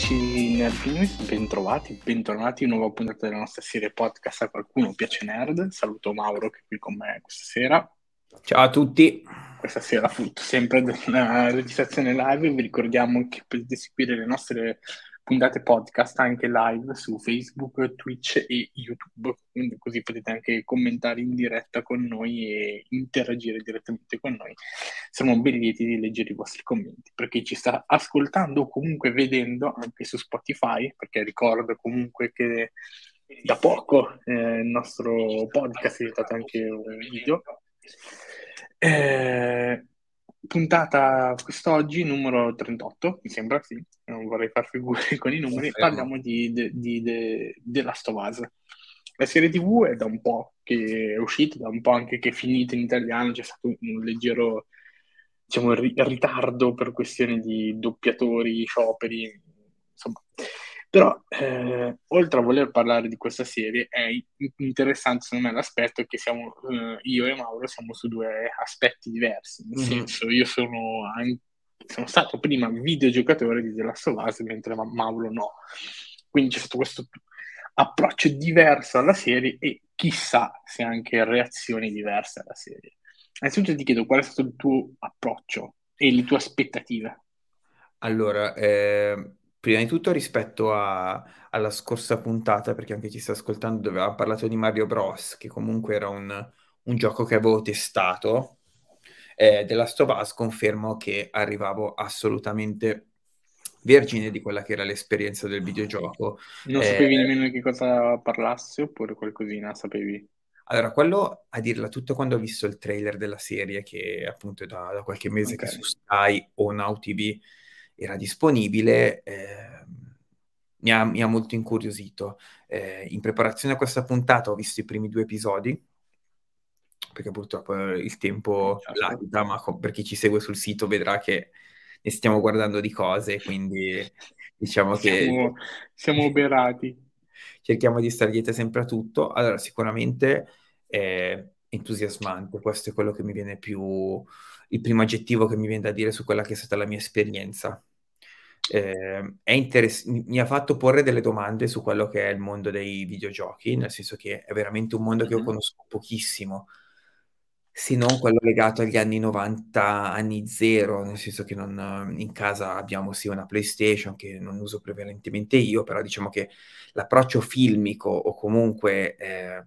amici Nerd bentrovati, bentornati in una nuova puntata della nostra serie podcast A qualcuno piace nerd. Saluto Mauro che è qui con me questa sera. Ciao a tutti. Questa sera frutto sempre della registrazione live. Vi ricordiamo che potete seguire le nostre puntate podcast anche live su Facebook, Twitch e YouTube, quindi così potete anche commentare in diretta con noi e interagire direttamente con noi. Saremo ben lieti di leggere i vostri commenti. Per chi ci sta ascoltando o comunque vedendo anche su Spotify, perché ricordo comunque che da poco eh, il nostro podcast è diventato anche un video. Eh, puntata quest'oggi, numero 38, mi sembra, sì, non vorrei far figure con i numeri, parliamo di, di, di, di The Last of Us. La serie TV è da un po' che è uscita, da un po' anche che è finita in italiano, c'è stato un leggero diciamo, ritardo per questioni di doppiatori, scioperi, però, eh, oltre a voler parlare di questa serie, è interessante secondo me l'aspetto che siamo, eh, io e Mauro siamo su due aspetti diversi. Nel mm-hmm. senso, io sono, anche, sono stato prima videogiocatore di The Last of Us, mentre Mauro no. Quindi c'è stato questo approccio diverso alla serie e chissà se anche reazioni diverse alla serie. Innanzitutto ti chiedo qual è stato il tuo approccio e le tue aspettative. Allora, eh, Prima di tutto rispetto a- alla scorsa puntata, perché anche ci sta ascoltando, dove avevamo parlato di Mario Bros, che comunque era un, un gioco che avevo testato, eh, The Last of Us confermo che arrivavo assolutamente vergine di quella che era l'esperienza del videogioco. Non Eh, sapevi nemmeno di che cosa parlassi oppure qualcosina sapevi? allora, quello a dirla tutto quando ho visto il trailer della serie, che appunto è da, da qualche mese che su Sky o Now TV era disponibile, eh, mi, ha, mi, ha, molto incuriosito. Eh, in preparazione a questa puntata ho visto i primi due episodi, perché purtroppo il tempo certo. ladita, ma per chi ci segue sul sito vedrà che ne stiamo guardando di cose, quindi diciamo che... Siamo, siamo oberati. Cerchiamo di stare dietro sempre a tutto. Allora, sicuramente è entusiasmante, questo è quello che mi viene più... il primo aggettivo che mi viene da dire su quella che è stata la mia esperienza eh, interess- mi ha fatto porre delle domande su quello che è il mondo dei videogiochi, nel senso che è veramente un mondo che io conosco pochissimo, se non quello legato agli anni 90, anni zero, nel senso che non, in casa abbiamo sì una PlayStation che non uso prevalentemente io, però diciamo che l'approccio filmico o comunque eh,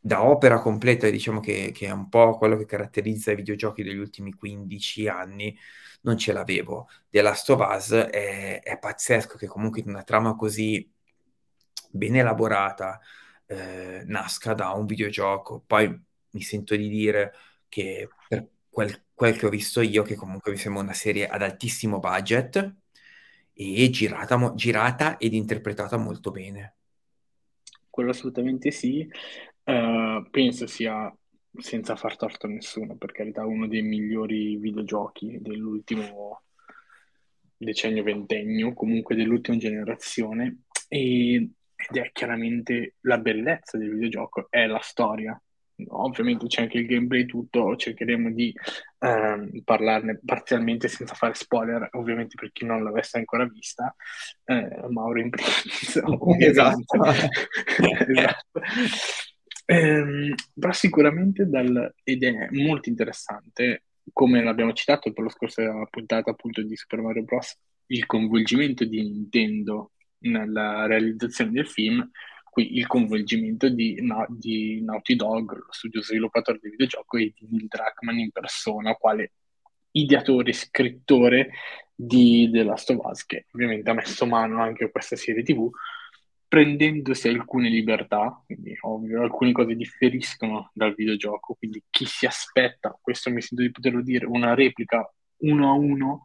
da opera completa, diciamo che, che, è un po' quello che caratterizza i videogiochi degli ultimi 15 anni, non ce l'avevo. The Last of Us è, è pazzesco che comunque una trama così ben elaborata eh, nasca da un videogioco. Poi mi sento di dire che per quel, quel, che ho visto io, che comunque mi sembra una serie ad altissimo budget e girata, girata ed interpretata molto bene. Quello assolutamente sì. Uh, penso sia senza far torto a nessuno, per carità, uno dei migliori videogiochi dell'ultimo decennio, ventennio, comunque dell'ultima generazione, e, ed è chiaramente la bellezza del videogioco, è la storia. Ovviamente c'è anche il gameplay tutto, cercheremo di ehm, parlarne parzialmente senza fare spoiler, ovviamente per chi non l'avesse ancora vista, eh, Mauro in primis. Esatto. esatto. Ehm, però sicuramente dal, ed è molto interessante, come l'abbiamo citato per la scorsa puntata appunto di Super Mario Bros., il coinvolgimento di Nintendo nella realizzazione del film, qui il coinvolgimento di, no, di Naughty Dog, lo studio sviluppatore del videogioco, e di Neil Druckmann in persona, quale ideatore, scrittore di The Last of Us, che ovviamente ha messo mano anche a questa serie TV, prendendosi alcune libertà, quindi ovvio, alcune cose differiscono dal videogioco, quindi chi si aspetta, questo mi sento di poterlo dire, una replica uno a uno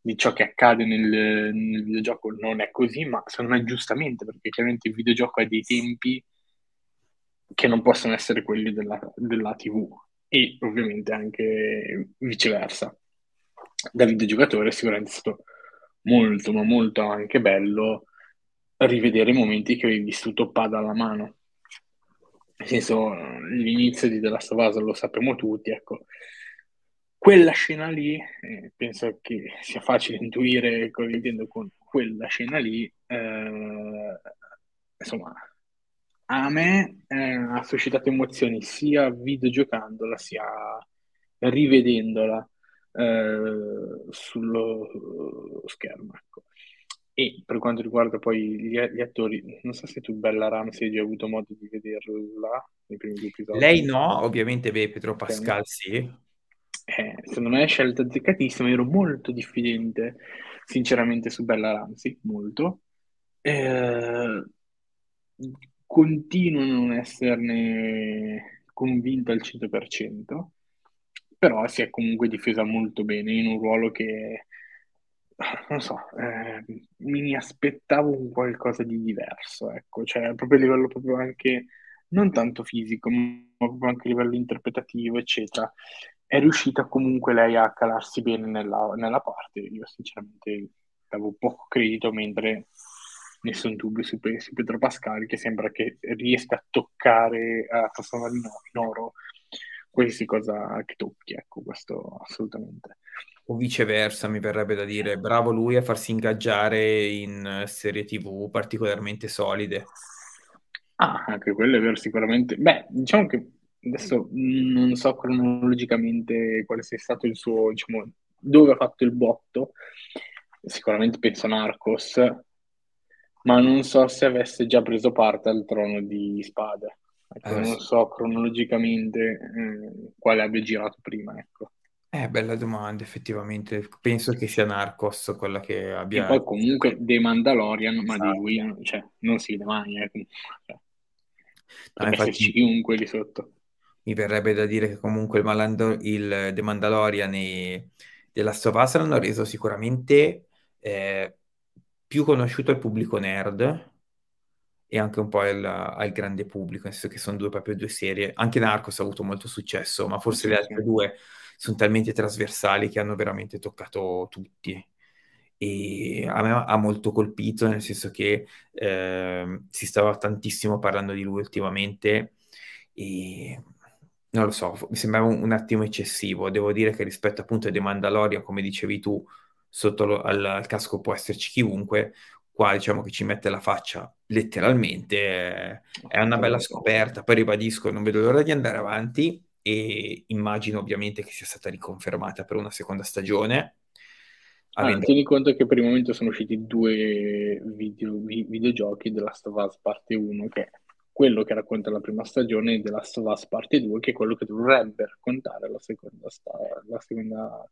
di ciò che accade nel, nel videogioco non è così, ma secondo me giustamente, perché chiaramente il videogioco ha dei tempi che non possono essere quelli della, della TV e ovviamente anche viceversa. Da videogiocatore sicuramente è stato molto, ma molto anche bello rivedere i momenti che avevi vissuto pada alla mano. Nel senso, l'inizio di The Last of Us lo sappiamo tutti, ecco. Quella scena lì, eh, penso che sia facile intuire cosa intendo con quella scena lì, eh, insomma, a me eh, ha suscitato emozioni sia videogiocandola sia rivedendola eh, sullo schermo. Ecco. E per quanto riguarda poi gli, gli, attori, non so se tu, Bella Ramsey, hai già avuto modo di vederla nei primi due episodi. Lei no, ovviamente beh, Pedro Pascal sì. Eh, secondo me è scelta azzeccatissima, ero molto diffidente, sinceramente, su Bella Ramsey, molto. Eh, continuo a non esserne convinto al 100%, però si è comunque difesa molto bene in un ruolo che non so, eh, mi aspettavo un qualcosa di diverso, ecco, cioè proprio a livello proprio anche, non tanto fisico, ma proprio anche a livello interpretativo, eccetera. È riuscita comunque lei a calarsi bene nella, nella parte, io sinceramente davo poco credito, mentre nessun dubbio su, su Pietro Pascali, che sembra che riesca a toccare, a trasformare in oro qualsiasi cosa che tocchi, ecco, questo assolutamente o viceversa, mi verrebbe da dire, bravo lui a farsi ingaggiare in serie TV particolarmente solide. Ah, anche quello è vero, sicuramente. Beh, diciamo che adesso non so cronologicamente quale sia stato il suo, diciamo, dove ha fatto il botto. Sicuramente penso a Narcos, ma non so se avesse già preso parte al trono di spade. Ecco, eh, non so cronologicamente eh, quale abbia girato prima, ecco. Eh, bella domanda, effettivamente. Penso che sia Narcos quella che abbia... E poi comunque The Mandalorian, ma di lui esatto. cioè, non si demania, eh, comunque. Cioè, no, infatti, chiunque lì sotto. Mi verrebbe da dire che comunque il, Malando, il The Mandalorian e The Last of Us l'hanno reso sicuramente eh, più conosciuto al pubblico nerd e anche un po' al, al, grande pubblico, nel senso che sono due proprio due serie. Anche Narcos ha avuto molto successo, ma forse le altre due sono talmente trasversali che hanno veramente toccato tutti. E a me ha molto colpito, nel senso che eh, si stava tantissimo parlando di lui ultimamente e non lo so, mi sembrava un, un, attimo eccessivo. Devo dire che rispetto appunto a The Mandalorian, come dicevi tu, sotto lo, al, al, casco può esserci chiunque, qua diciamo che ci mette la faccia letteralmente, è, una bella scoperta. Poi ribadisco, non vedo l'ora di andare avanti e immagino ovviamente che sia stata riconfermata per una seconda stagione. Ah, avendo... tieni conto che per il momento sono usciti due video, vi, videogiochi della Last of Us parte 1 che è quello che racconta la prima stagione e The Last of Us parte 2 che è quello che dovrebbe raccontare la seconda, sta, la seconda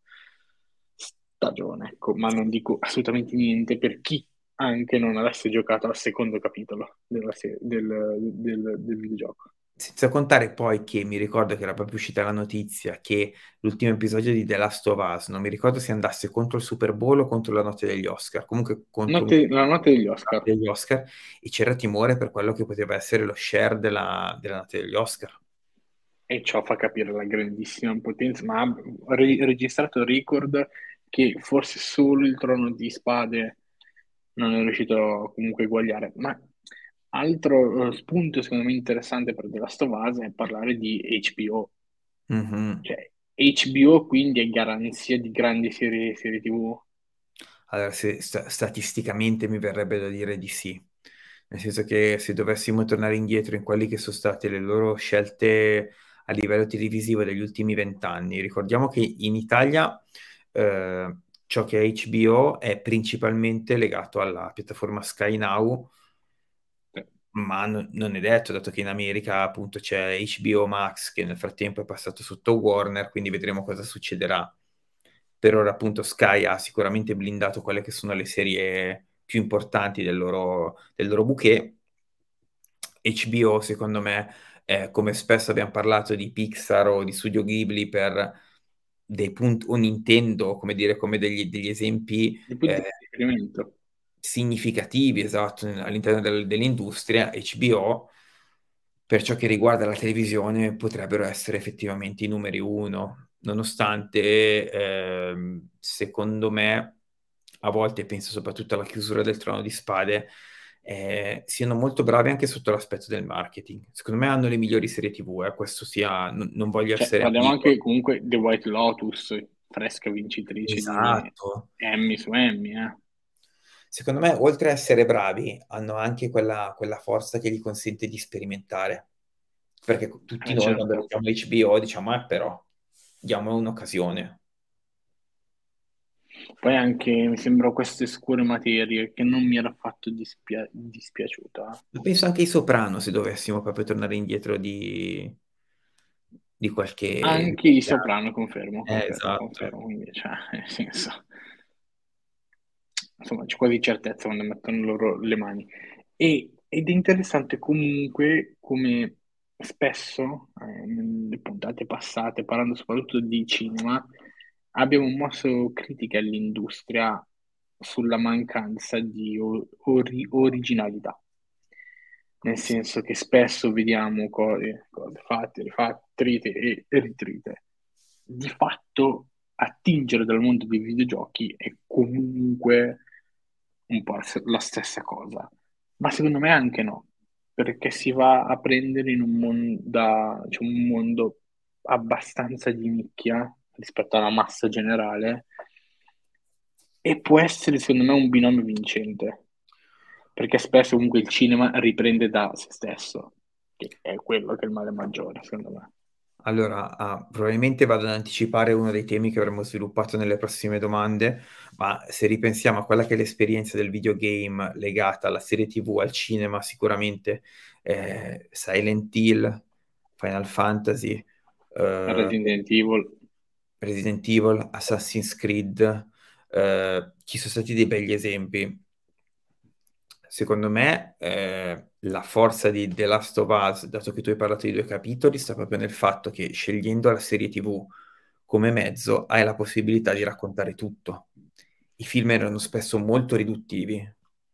stagione ecco, ma non dico assolutamente niente per chi anche non avesse giocato al secondo capitolo della, del, del, del videogioco senza contare poi che mi ricordo che era proprio uscita la notizia che l'ultimo episodio di The Last of Us, non mi ricordo se andasse contro il Super Bowl o contro la notte degli Oscar, comunque contro notte, la notte degli Oscar. degli Oscar. e c'era timore per quello che poteva essere lo share della, della notte degli Oscar. E ciò fa capire la grandissima potenza, ma ha re- registrato il record che forse solo il trono di spade non è riuscito comunque a eguagliare, ma Altro uh, spunto secondo me interessante per The Last of Us è parlare di HBO. Mm-hmm. Cioè, HBO quindi è garanzia di grandi serie, serie TV? Allora, se, st- statisticamente mi verrebbe da dire di sì. Nel senso che se dovessimo tornare indietro in quelle che sono state le loro scelte a livello televisivo degli ultimi vent'anni, ricordiamo che in Italia eh, ciò che è HBO è principalmente legato alla piattaforma Sky Now, ma n- non è detto, dato che in America appunto c'è HBO Max che nel frattempo è passato sotto Warner, quindi vedremo cosa succederà. Per ora appunto Sky ha sicuramente blindato quelle che sono le serie più importanti del loro, del loro bouquet. HBO secondo me, eh, come spesso abbiamo parlato di Pixar o di Studio Ghibli per dei punti, o Nintendo, come dire, come degli, degli esempi... Eh, significativi esatto, all'interno del, dell'industria, HBO, per ciò che riguarda la televisione, potrebbero essere effettivamente i numeri uno, nonostante eh, secondo me, a volte penso soprattutto alla chiusura del trono di spade, eh, siano molto bravi anche sotto l'aspetto del marketing. Secondo me hanno le migliori serie TV, eh, questo sia, non, non voglio cioè, essere... Parliamo anche comunque The White Lotus, fresca vincitrice esatto. di Emmy su Emmy, eh. secondo me, oltre a essere bravi, hanno anche quella, quella forza che gli consente di sperimentare. Perché tutti Eh, noi, certo. quando facciamo HBO, diciamo, eh, però, diamo un'occasione. Poi anche mi sembra queste scure materie che non mi era affatto dispia- dispiaciuta. Penso anche ai Soprano, se dovessimo proprio tornare indietro di, di qualche... Anche i soprano, confermo, Eh, confermo, esatto. confermo, quindi, cioè, nel senso, insomma, c'è quasi certezza quando mettono loro le mani. E- ed è interessante comunque come spesso, eh, nelle puntate passate, parlando soprattutto di cinema, abbiamo mosso critiche all'industria sulla mancanza di ori- originalità. Nel senso che spesso vediamo cose, cose fatte, rifatte, e ritrite. Di fatto, attingere dal mondo dei videogiochi è comunque un po' la stessa cosa. Ma secondo me anche no, perché si va a prendere in un mondo, da, cioè un mondo abbastanza di nicchia rispetto alla massa generale e può essere secondo me un binomio vincente, perché spesso comunque il cinema riprende da se stesso, che è quello che è il male maggiore, secondo me. Allora, ah, probabilmente vado ad anticipare uno dei temi che avremo sviluppato nelle prossime domande, ma se ripensiamo a quella che è l'esperienza del videogame legata alla serie TV, al cinema, sicuramente eh, Silent Hill, Final Fantasy, eh, Resident Evil, Resident Evil, Assassin's Creed, eh, ci sono stati dei begli esempi. Secondo me, eh, la forza di The Last of Us, dato che tu hai parlato di due capitoli, sta proprio nel fatto che scegliendo la serie TV come mezzo hai la possibilità di raccontare tutto. I film erano spesso molto riduttivi.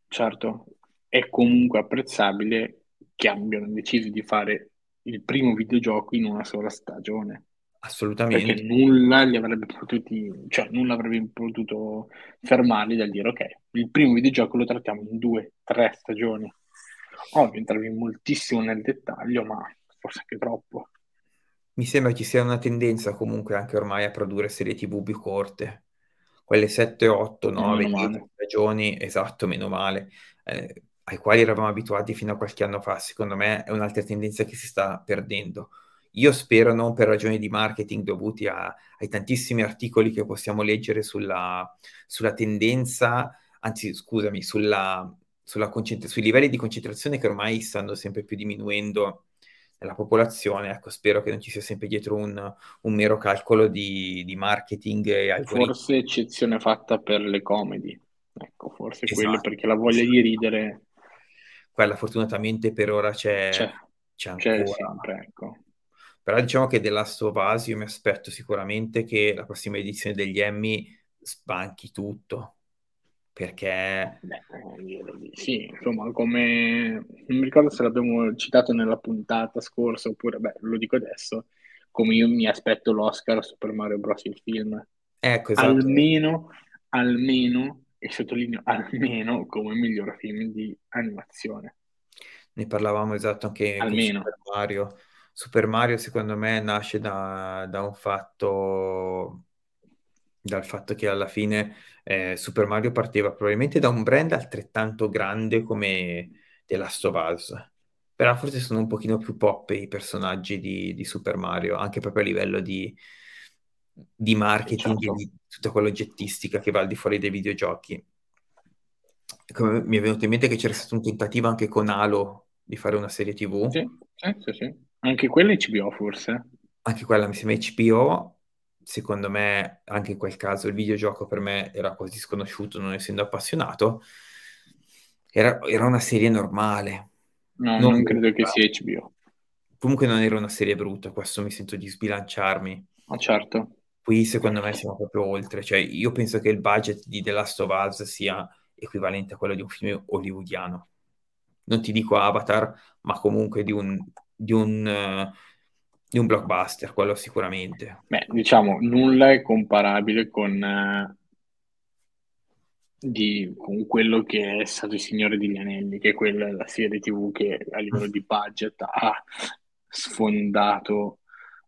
certo, è comunque apprezzabile che abbiano deciso di fare il primo videogioco in una sola stagione. Assolutamente. Perché nulla li avrebbe potuti, cioè nulla avrebbe potuto fermarli dal dire ok, il primo videogioco lo trattiamo in due, tre stagioni. Ovvio, entravi moltissimo nel dettaglio, ma forse anche troppo. Mi sembra ci sia una tendenza comunque anche ormai a produrre serie TV più corte. Quelle 7, 8, 9, Meno 10 male. stagioni, esatto, meno male, eh, ai quali eravamo abituati fino a qualche anno fa. Secondo me è un'altra tendenza che si sta perdendo. Io spero non per ragioni di marketing dovuti a- ai tantissimi articoli che possiamo leggere sulla, sulla tendenza, anzi scusami, sulla, sulla concentra- sui livelli di concentrazione che ormai stanno sempre più diminuendo nella popolazione. Ecco, spero che non ci sia sempre dietro un, un mero calcolo di, di marketing e algoritmi. Forse eccezione fatta per le comedy. Ecco, forse quello Esatto. perché la voglia di ridere Quella fortunatamente per ora c'è, c'è, c'è c'è ancora. sempre, ecco. Però diciamo che The Last of Us io mi aspetto sicuramente che la prossima edizione degli Emmy sbanchi tutto, perché Beh, eh, sì, insomma, come non mi ricordo se l'abbiamo citato nella puntata scorsa oppure, beh, lo dico adesso, come io mi aspetto l'Oscar a Super Mario Bros. il film. ecco, esatto, Almeno, almeno, e sottolineo almeno come miglior film di animazione. ne parlavamo esatto anche con Almeno. Super Mario. Super Mario secondo me nasce da, da un fatto, dal fatto che alla fine eh, Super Mario partiva probabilmente da un brand altrettanto grande come The Last of Us. Però forse sono un pochino più pop i personaggi di, di Super Mario, anche proprio a livello di, di marketing Certo. e di tutta quell'oggettistica che va al di fuori dei videogiochi. Come mi è venuto in mente che c'era stato un tentativo anche con Halo di fare una serie TV. Sì, sì, sì, sì. Anche quella HBO forse. Anche quella mi sembra HBO. Secondo me, anche in quel caso, il videogioco per me era quasi sconosciuto, non essendo appassionato. Era, era una serie normale. No, Non non credo che sia HBO. Comunque non era una serie brutta, questo mi sento di sbilanciarmi. Ma certo. Qui secondo me siamo proprio oltre. Cioè, io penso che il budget di The Last of Us sia equivalente a quello di un film hollywoodiano. Non ti dico Avatar, ma comunque di un, di un, eh, di un blockbuster, quello sicuramente. Beh, diciamo, nulla è comparabile con, eh, di- con quello che è stato Il Signore degli Anelli, che è quella la serie TV che a livello di budget ha sfondato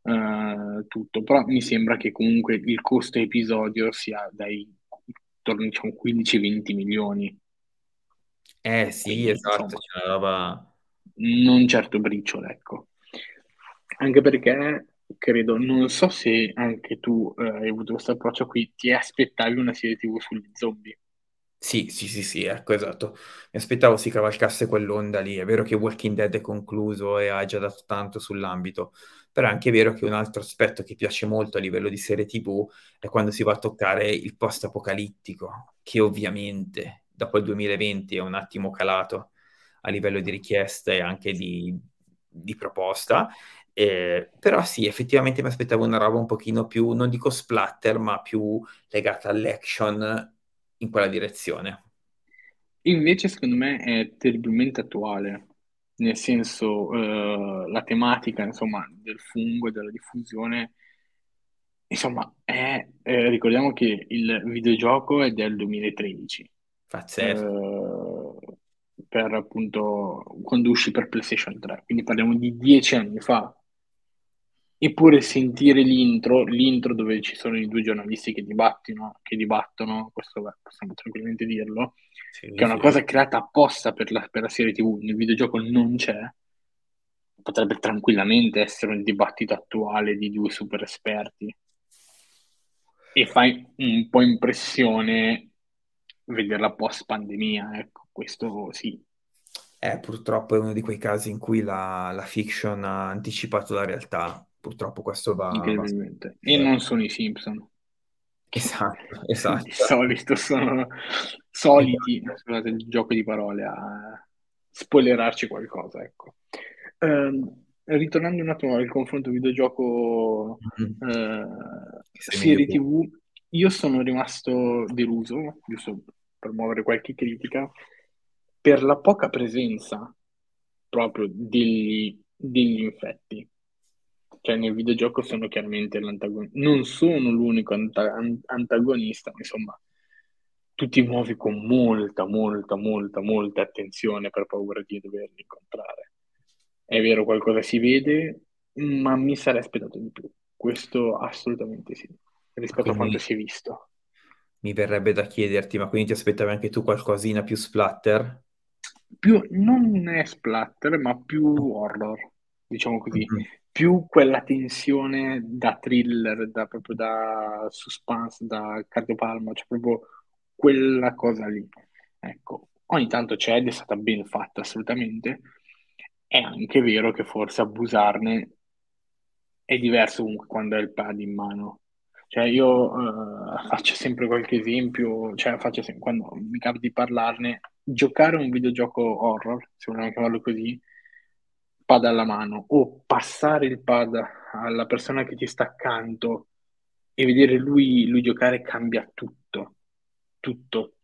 eh, tutto. Però mi sembra che comunque il costo episodio sia dai intorno, diciamo, 15-20 milioni. Eh sì, Quindi, esatto, insomma, c'è una roba... non certo briciole, ecco. Anche perché credo, non so se anche tu eh, hai avuto questo approccio qui, ti aspettavi una serie TV sugli zombie. Sì, sì, sì, sì, ecco, esatto. Mi aspettavo si cavalcasse quell'onda lì. È vero che Walking Dead è concluso e ha già dato tanto sull'ambito, però è anche vero che un altro aspetto che piace molto a livello di serie TV è quando si va a toccare il post-apocalittico, che ovviamente dopo il 2020 è un attimo calato a livello di richieste e anche di, di proposta. Eh, però sì, effettivamente mi aspettavo una roba un pochino più, non dico splatter, ma più legata all'action in quella direzione. Invece, secondo me, è terribilmente attuale, nel senso, eh, la tematica, insomma, del fungo e della diffusione, insomma, è, eh, ricordiamo che il videogioco è del 2013, Pazzesco. Per appunto quando uscì per PlayStation 3, quindi parliamo di dieci anni fa. Eppure sentire l'intro, l'intro dove ci sono i due giornalisti che dibattono, che dibattono, questo beh, possiamo tranquillamente dirlo, Sì, che è una sì. cosa creata apposta per la, per la serie TV, nel videogioco non c'è, potrebbe tranquillamente essere un dibattito attuale di due super esperti. E fai un po' impressione vederla post pandemia, ecco, questo sì. Eh, purtroppo è uno di quei casi in cui la, la fiction ha anticipato la realtà. Purtroppo questo va, va... E non sono i Simpson. Esatto, Di esatto. solito sono soliti, scusate il gioco di parole, a spoilerarci qualcosa, ecco. Ehm, ritornando un attimo al confronto videogioco Sei meglio serie. TV, io sono rimasto deluso, giusto per muovere qualche critica, per la poca presenza proprio degli, degli infetti. Cioè nel videogioco sono chiaramente l'antagonista, non sono l'unico anta- an- antagonista, ma insomma, tu ti muovi con molta, molta, molta, molta attenzione per paura di doverli incontrare. È vero, qualcosa si vede, ma mi sarei aspettato di più. Questo assolutamente sì, rispetto a quanto Quindi si è visto. mi verrebbe da chiederti, ma quindi ti aspettavi anche tu qualcosina più splatter? Più, non è splatter, ma più horror, diciamo così. Mhm. Più quella tensione da thriller, da, proprio da suspense, da cardiopalma, cioè proprio quella cosa lì. Ecco, ogni tanto c'è ed è stata ben fatta assolutamente. È anche vero che forse abusarne è diverso comunque quando hai il pad in mano. Cioè io eh, faccio sempre qualche esempio, cioè faccio sempre, quando mi capita di parlarne, giocare un videogioco horror, se vogliamo chiamarlo così, pad alla mano, o passare il pad alla persona che ti sta accanto e vedere lui, lui giocare cambia tutto, tutto.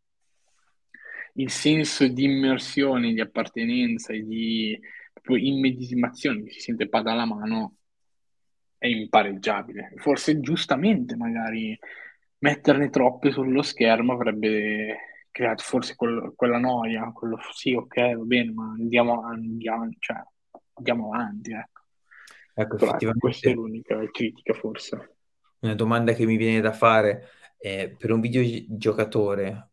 Il senso di immersione, di appartenenza e di immedesimazione che si sente pad alla mano è impareggiabile. Forse giustamente magari metterne troppe sullo schermo avrebbe creato forse quel- quella noia, quello sì, ok, va bene, ma andiamo, andiamo, cioè, andiamo avanti, ecco. Ecco, Però ecco, questa è effettivamente l'unica critica forse. una domanda che mi viene da fare è per un videogiocatore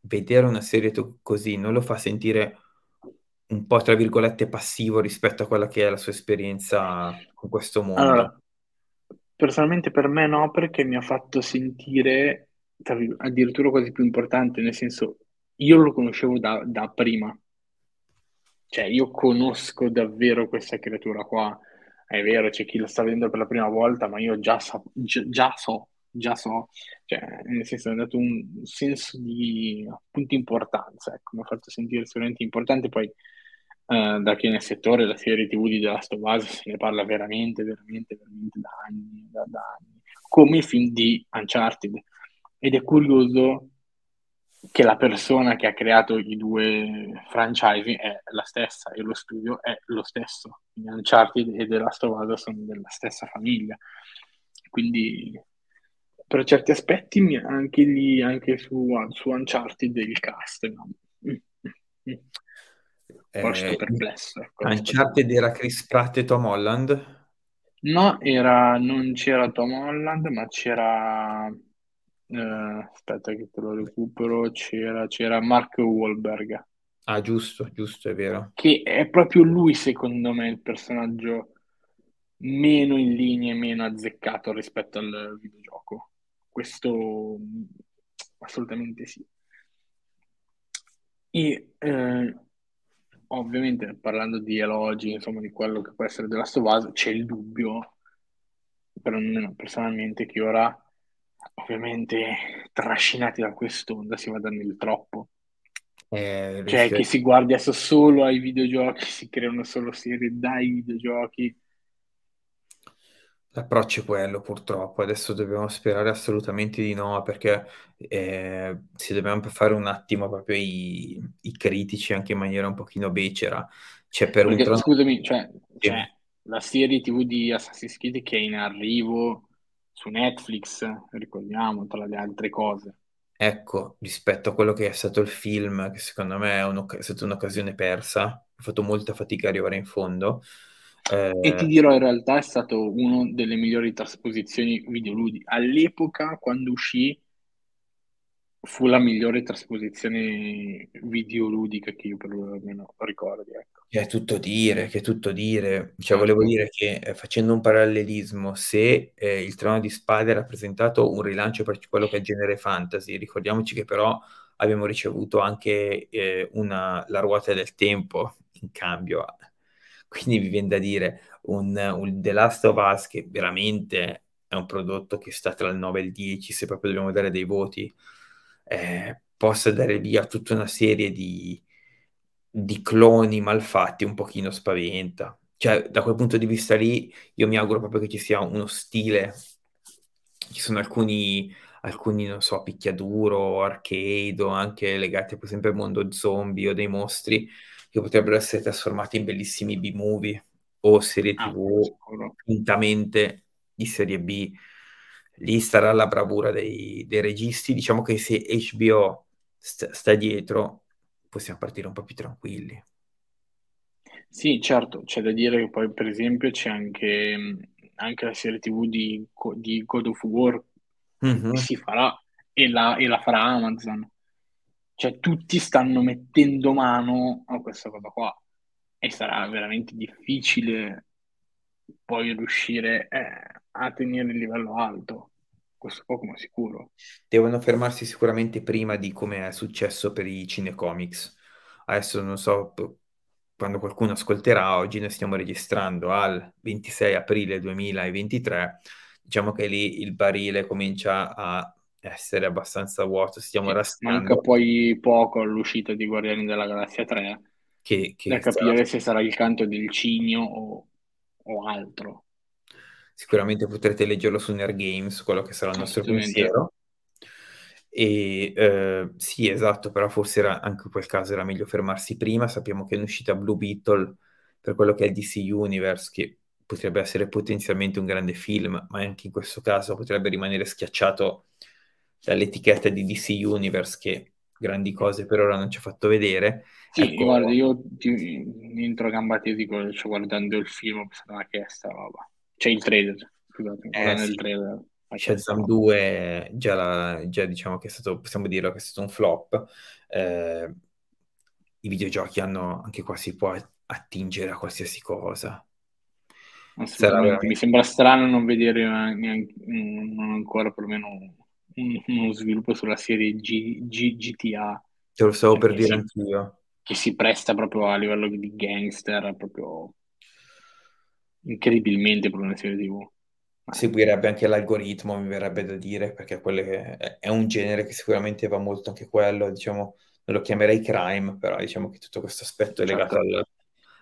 vedere una serie to- così non lo fa sentire un po', tra virgolette, passivo rispetto a quella che è la sua esperienza con questo mondo? Allora, personalmente per me no, perché mi ha fatto sentire tra addirittura quasi più importante, nel senso, io lo conoscevo da, da prima, cioè io conosco davvero questa creatura qua. È vero, c'è chi lo sta vedendo per la prima volta, ma io già so, gi- già so, già so, cioè, nel senso, ha dato un senso di appunto importanza, ecco, mi ha fatto sentire sicuramente importante, poi eh, da chi è nel settore, la serie TV di The Last of Us se ne parla veramente, veramente, veramente da anni, da, da anni, come i film di Uncharted. Ed è curioso che la persona che ha creato i due franchise è la stessa e lo studio è lo stesso. Uncharted e The Last of Us sono della stessa famiglia. Quindi per certi aspetti anche lì, anche su, su Uncharted il cast, no? Mm, mm, mm. Poi sto Eh, perplesso, ecco, Uncharted era Chris Pratt e Tom Holland? No, era, non c'era Tom Holland, ma c'era... eh, aspetta che te lo recupero, c'era, c'era Mark Wahlberg. Ah, giusto, giusto, è vero. Che è proprio lui, secondo me, il personaggio meno in linea e meno azzeccato rispetto al videogioco. Questo assolutamente sì. E eh, ovviamente parlando di elogi, insomma, di quello che può essere della Stovaz, c'è il dubbio, però personalmente, che ora, ovviamente, trascinati da quest'onda, si vada nel troppo. Eh, cioè, che si guardi adesso solo ai videogiochi, si creano solo serie dai videogiochi L'approccio è quello, purtroppo. Adesso dobbiamo sperare assolutamente di no, perché eh, si dobbiamo fare un attimo proprio i, i, critici anche in maniera un pochino becera. Cioè, per perché, un scusami, cioè, sì. cioè, la serie TV di Assassin's Creed che è in arrivo su Netflix, ricordiamo, tra le altre cose. Ecco, rispetto a quello che è stato il film, che secondo me è, è stata un'occasione persa, ho fatto molta fatica a arrivare in fondo. Eh... E ti dirò, in realtà è stato una delle migliori trasposizioni videoludiche. All'epoca, quando uscì, fu la migliore trasposizione videoludica che io perlomeno ricordi. Ecco. Che è tutto dire, che è tutto dire. Cioè, volevo dire che eh, facendo un parallelismo, se eh, il Trono di Spade ha rappresentato un rilancio per quello che è il genere fantasy, ricordiamoci che però abbiamo ricevuto anche eh, una, la ruota del tempo in cambio quindi mi viene da dire un, un The Last of Us che veramente è un prodotto che sta tra il 9 e il 10, se proprio dobbiamo dare dei voti, eh, possa dare via tutta una serie di, di cloni malfatti un pochino spaventa. Cioè, da quel punto di vista lì, io mi auguro proprio che ci sia uno stile. Ci sono alcuni, alcuni non so, picchiaduro, arcade o anche legati esempio al mondo zombie o dei mostri che potrebbero essere trasformati in bellissimi B-movie o serie TV ah, fintamente di serie B. Lì starà la bravura dei, dei registi. Diciamo che se HBO sta, sta dietro, possiamo partire un po' più tranquilli. Sì, certo, c'è da dire che poi per esempio c'è anche, anche la serie TV di, di God of War mm-hmm. che si farà e la, e la farà Amazon. Cioè, tutti stanno mettendo mano a questa cosa qua e sarà veramente difficile poi riuscire eh, a tenere il livello alto. Questo poco ma sicuro. Devono fermarsi sicuramente prima di come è successo per i cinecomics. Adesso non so quando qualcuno ascolterà, oggi noi stiamo registrando al 26 aprile 2023. Diciamo che lì il barile comincia a essere abbastanza vuoto, stiamo rastando. Manca poi poco all'uscita di Guardiani della Galassia 3 che, che da capire se sarà il canto del cigno o, o, altro. Sicuramente potrete leggerlo su Nerd Games, quello che sarà il nostro pensiero. E eh, sì, esatto, però forse era, anche in quel caso era meglio fermarsi prima. Sappiamo che è in uscita Blue Beetle per quello che è il DC Universe, che potrebbe essere potenzialmente un grande film, ma anche in questo caso potrebbe rimanere schiacciato dall'etichetta di DC Universe che grandi cose per ora non ci ha fatto vedere. Sì, ecco... guarda, io ti, entro a gamba dico, sto guardando il film, ma che è sta roba. C'è il trailer, scusate, eh, sì. il trailer. Shazam 2 già, la, già diciamo che è stato, possiamo dirlo che è stato un flop. Eh, I videogiochi hanno, anche qua si può attingere a qualsiasi cosa. Veramente... Mi sembra strano non vedere neanche, non ancora perlomeno uno sviluppo sulla serie G, G, GTA. Te lo stavo per dire si, anch'io. Che si presta proprio a livello di gangster, proprio incredibilmente per una serie TV. Seguirebbe anche l'algoritmo, mi verrebbe da dire, perché è un genere che sicuramente va molto anche quello, diciamo, non lo chiamerei crime, però diciamo che tutto questo aspetto è legato certo. al,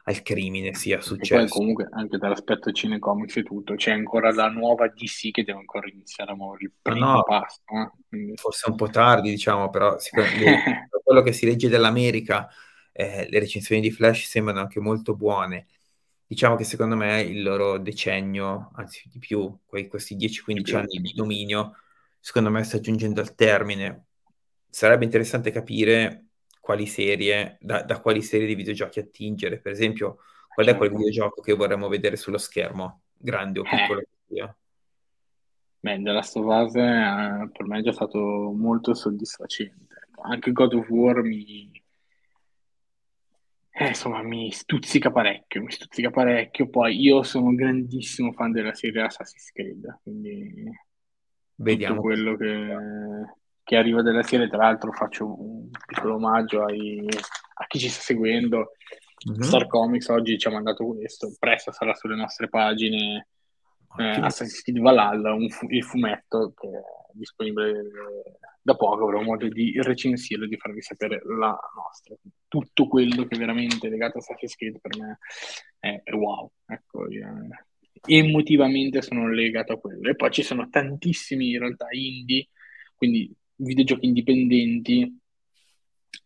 al crimine sia successo. E poi comunque anche dall'aspetto cinecomics e tutto, c'è ancora la nuova DC che deve ancora iniziare a muovere il primo no, passo. Eh? Quindi... Forse un po' tardi, diciamo, però sicuramente quello che si legge dall'America, eh, le recensioni di Flash sembrano anche molto buone. Diciamo che secondo me il loro decennio, anzi di più, quei, questi 10-15 anni di dominio, secondo me sta giungendo al termine. Sarebbe interessante capire quali serie, da, da, quali serie di videogiochi attingere. Per esempio, qual è quel certo. videogioco che vorremmo vedere sullo schermo, grande o piccolo eh. che sia? Beh, The Last of Us eh, per me è già stato molto soddisfacente. Anche God of War mi, Eh, insomma, mi stuzzica parecchio, mi stuzzica parecchio. Poi io sono un grandissimo fan della serie Assassin's Creed, quindi Vediamo. tutto quello che, che arriva dalla serie, tra l'altro faccio un piccolo omaggio ai, a chi ci sta seguendo. Mhm. Star Comics oggi ci ha mandato questo, presto sarà sulle nostre pagine eh. Assassin's Creed Valhalla, fu- il fumetto che è disponibile da poco, avrò modo di recensirlo e di farvi sapere la nostra. Tutto quello che è veramente legato a Assassin's Creed per me è, è wow. Ecco, io, eh, emotivamente sono legato a quello. E poi ci sono tantissimi in realtà indie, quindi videogiochi indipendenti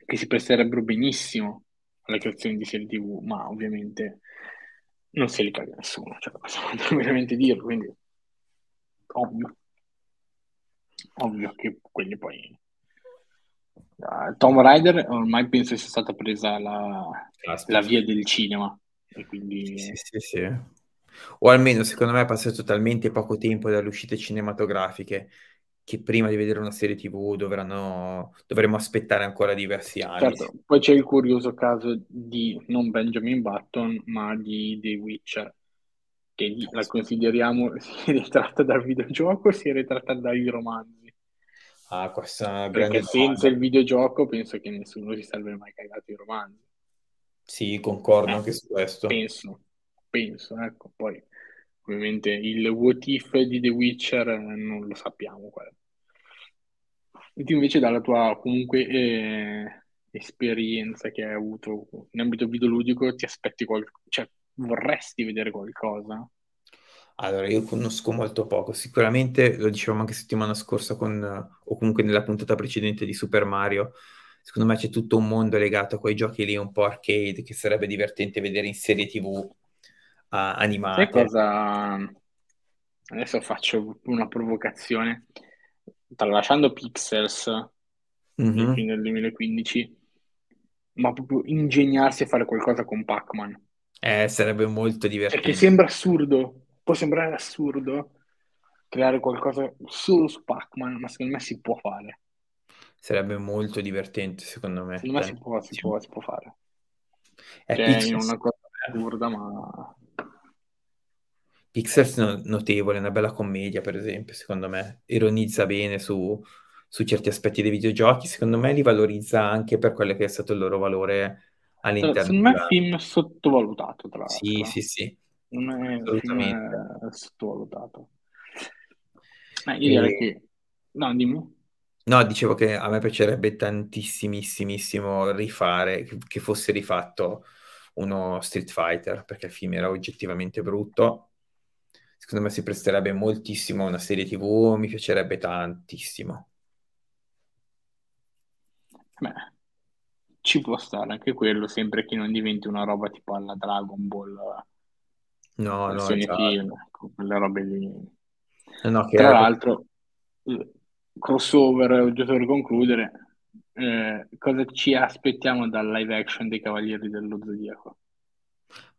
che si presterebbero benissimo alla creazione di serie TV, ma ovviamente non se li caga nessuno, cioè possiamo veramente dirlo, quindi ovvio, ovvio che quelli poi... Uh, Tom Rider ormai penso sia stata presa la, la via del cinema e quindi... Sì, sì, sì. O almeno secondo me è passato talmente poco tempo dalle uscite cinematografiche che prima di vedere una serie TV dovranno, dovremo aspettare ancora diversi anni. Certo, poi c'è il curioso caso di non Benjamin Button, ma di The Witcher, che la consideriamo si ritratta dal videogioco o si ritratta dai romanzi? Ah, questa una Perché grande senza domanda. il videogioco penso che nessuno si sarebbe mai cagato i romanzi. Sì, concordo Eh, anche su questo. Penso, penso, ecco, poi ovviamente il what if di The Witcher eh, non lo sappiamo qual è. E tu invece dalla tua comunque eh, esperienza che hai avuto in ambito videoludico ti aspetti qualcosa, cioè vorresti vedere qualcosa? Allora, io conosco molto poco, sicuramente lo dicevamo anche settimana scorsa con, o comunque nella puntata precedente di Super Mario, secondo me c'è tutto un mondo legato a quei giochi lì un po' arcade che sarebbe divertente vedere in serie TV uh, Sai animate. cosa? Adesso faccio una provocazione. Tralasciando Pixels Mhm. fine del 2015, ma proprio ingegnarsi a fare qualcosa con Pac-Man. Eh, sarebbe molto Perché divertente. sembra assurdo, può sembrare assurdo creare qualcosa solo su Pac-Man, ma secondo me si può fare. Sarebbe molto divertente, secondo me. Secondo me si può, si può, si può fare. Eh, Cioè, in Pixels, una cosa assurda, ma... Pixels no- notevole, una bella commedia, per esempio, secondo me. Ironizza bene su, su certi aspetti dei videogiochi, secondo me li valorizza anche per quello che è stato il loro valore all'interno Secondo me è un film sottovalutato, tra Sì, l'altro. sì, sì, Secondo me è film assolutamente. eh, sottovalutato. Ma io direi E- che... No, dimmi. No, dicevo che a me piacerebbe tantissimissimo rifare, che fosse rifatto uno Street Fighter, perché il film era oggettivamente brutto. Secondo me si presterebbe moltissimo a una serie TV, mi piacerebbe tantissimo. Beh, ci può stare anche quello, sempre che non diventi una roba tipo alla Dragon Ball, No, no, film, quelle robe lì. No, no, Tra era l'altro, eh, crossover, giusto per concludere, eh, cosa ci aspettiamo dal live action dei Cavalieri dello Zodiaco?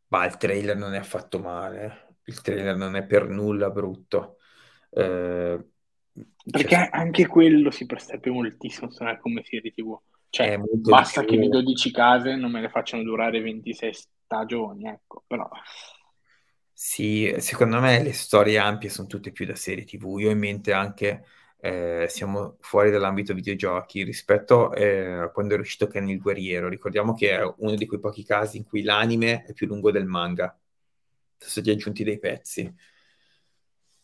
Ma il trailer non è affatto male, il trailer non è per nulla brutto. Eh, Perché cioè, anche quello si presterebbe moltissimo se non è come serie TV. Cioè, basta che le più. 12 case non me le facciano durare 26 stagioni, ecco, però... Sì, secondo me le storie ampie sono tutte più da serie TV. Io ho in mente anche, eh, siamo fuori dall'ambito videogiochi, rispetto eh, a quando è uscito Ken il Guerriero. Ricordiamo che è uno di quei pochi casi in cui l'anime è più lungo del manga. Sono stati aggiunti dei pezzi.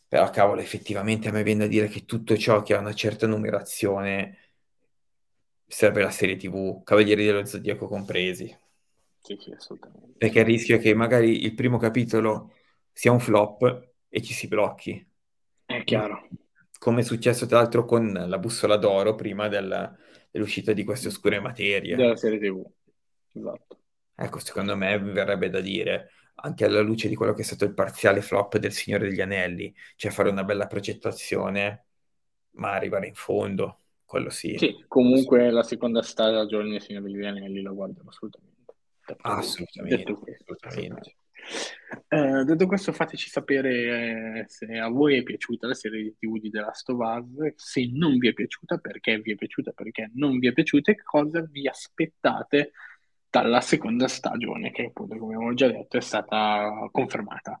Però, cavolo, effettivamente a me viene da dire che tutto ciò che ha una certa numerazione serve la serie TV, Cavalieri dello Zodiaco compresi. Sì, sì, assolutamente. Perché il rischio è che magari il primo capitolo sia un flop e ci si blocchi. È chiaro. Come è successo tra l'altro con la bussola d'oro prima del- dell'uscita di queste oscure materie. Della serie TV, esatto. Ecco, secondo me verrebbe da dire, anche alla luce di quello che è stato il parziale flop del Signore degli Anelli, cioè fare una bella progettazione, ma arrivare in fondo, quello sì. Sì, comunque la seconda stagione del Signore degli Anelli la guardano assolutamente. Assolutamente, detto questo, assolutamente. Eh, detto questo, fateci sapere eh, se a voi è piaciuta la serie TV di The Last of Us, se non vi è piaciuta, perché vi è piaciuta, perché non vi è piaciuta e cosa vi aspettate dalla seconda stagione, che appunto, come abbiamo già detto, è stata confermata.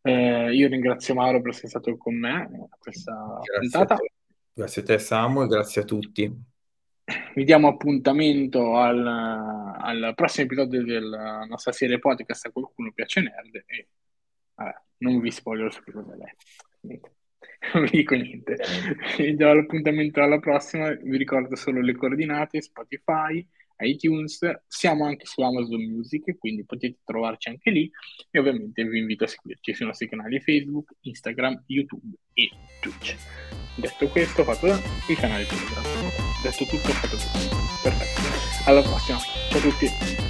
Eh, io ringrazio Mauro per essere stato con me a questa Grazie puntata. a. Grazie a te Samuel, grazie a tutti. Vi diamo appuntamento al, al prossimo episodio della nostra serie podcast A qualcuno piace nerd e vabbè, non vi spoiler su cosa. Niente. Non vi dico niente. Vi do l'appuntamento alla prossima. Vi ricordo solo le coordinate: Spotify, iTunes. Siamo anche su Amazon Music, quindi potete trovarci anche lì. E ovviamente vi invito a seguirci sui nostri canali Facebook, Instagram, YouTube e Twitch. Detto questo, fatto il canale Telegram. Detto tutto, fatto tutto. Perfetto. Alla prossima. Ciao a tutti.